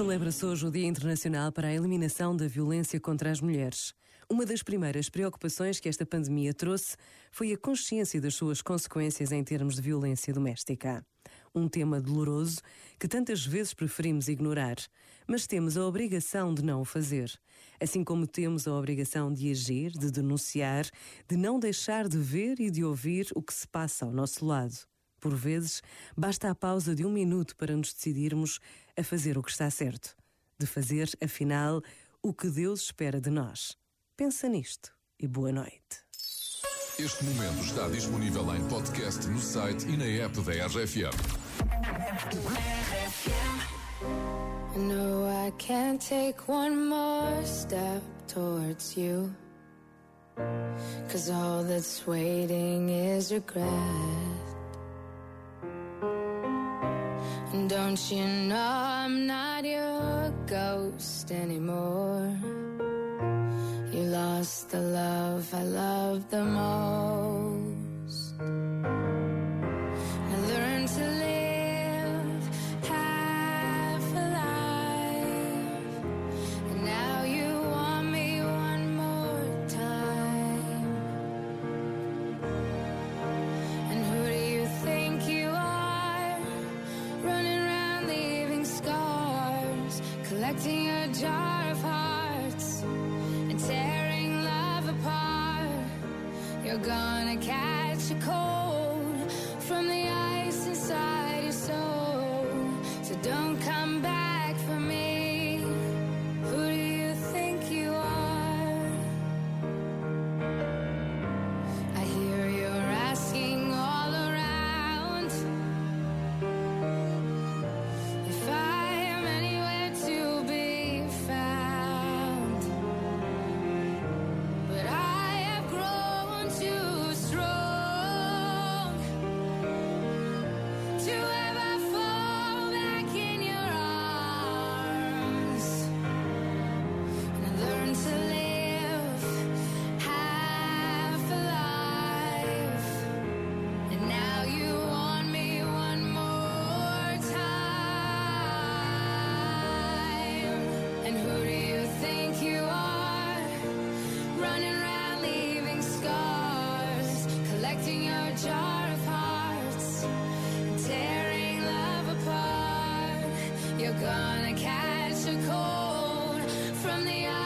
Celebra-se hoje o Dia Internacional para a Eliminação da Violência contra as Mulheres. Uma das primeiras preocupações que esta pandemia trouxe foi a consciência das suas consequências em termos de violência doméstica. Um tema doloroso que tantas vezes preferimos ignorar, mas temos a obrigação de não o fazer. Assim como temos a obrigação de agir, de denunciar, de não deixar de ver e de ouvir o que se passa ao nosso lado. Por vezes, basta a pausa de um minuto para nos decidirmos a fazer o que está certo. De fazer, afinal, o que Deus espera de nós. Pensa nisto e boa noite. Este momento está disponível em podcast no site e na app da RFM. No, I can't take one more step towards you. Cause all that's waiting is regret. Don't you know I'm not your ghost anymore? You lost the love I loved the most. collecting a jar of hearts and tearing love apart. You're gonna catch a cold. you're gonna catch a cold from the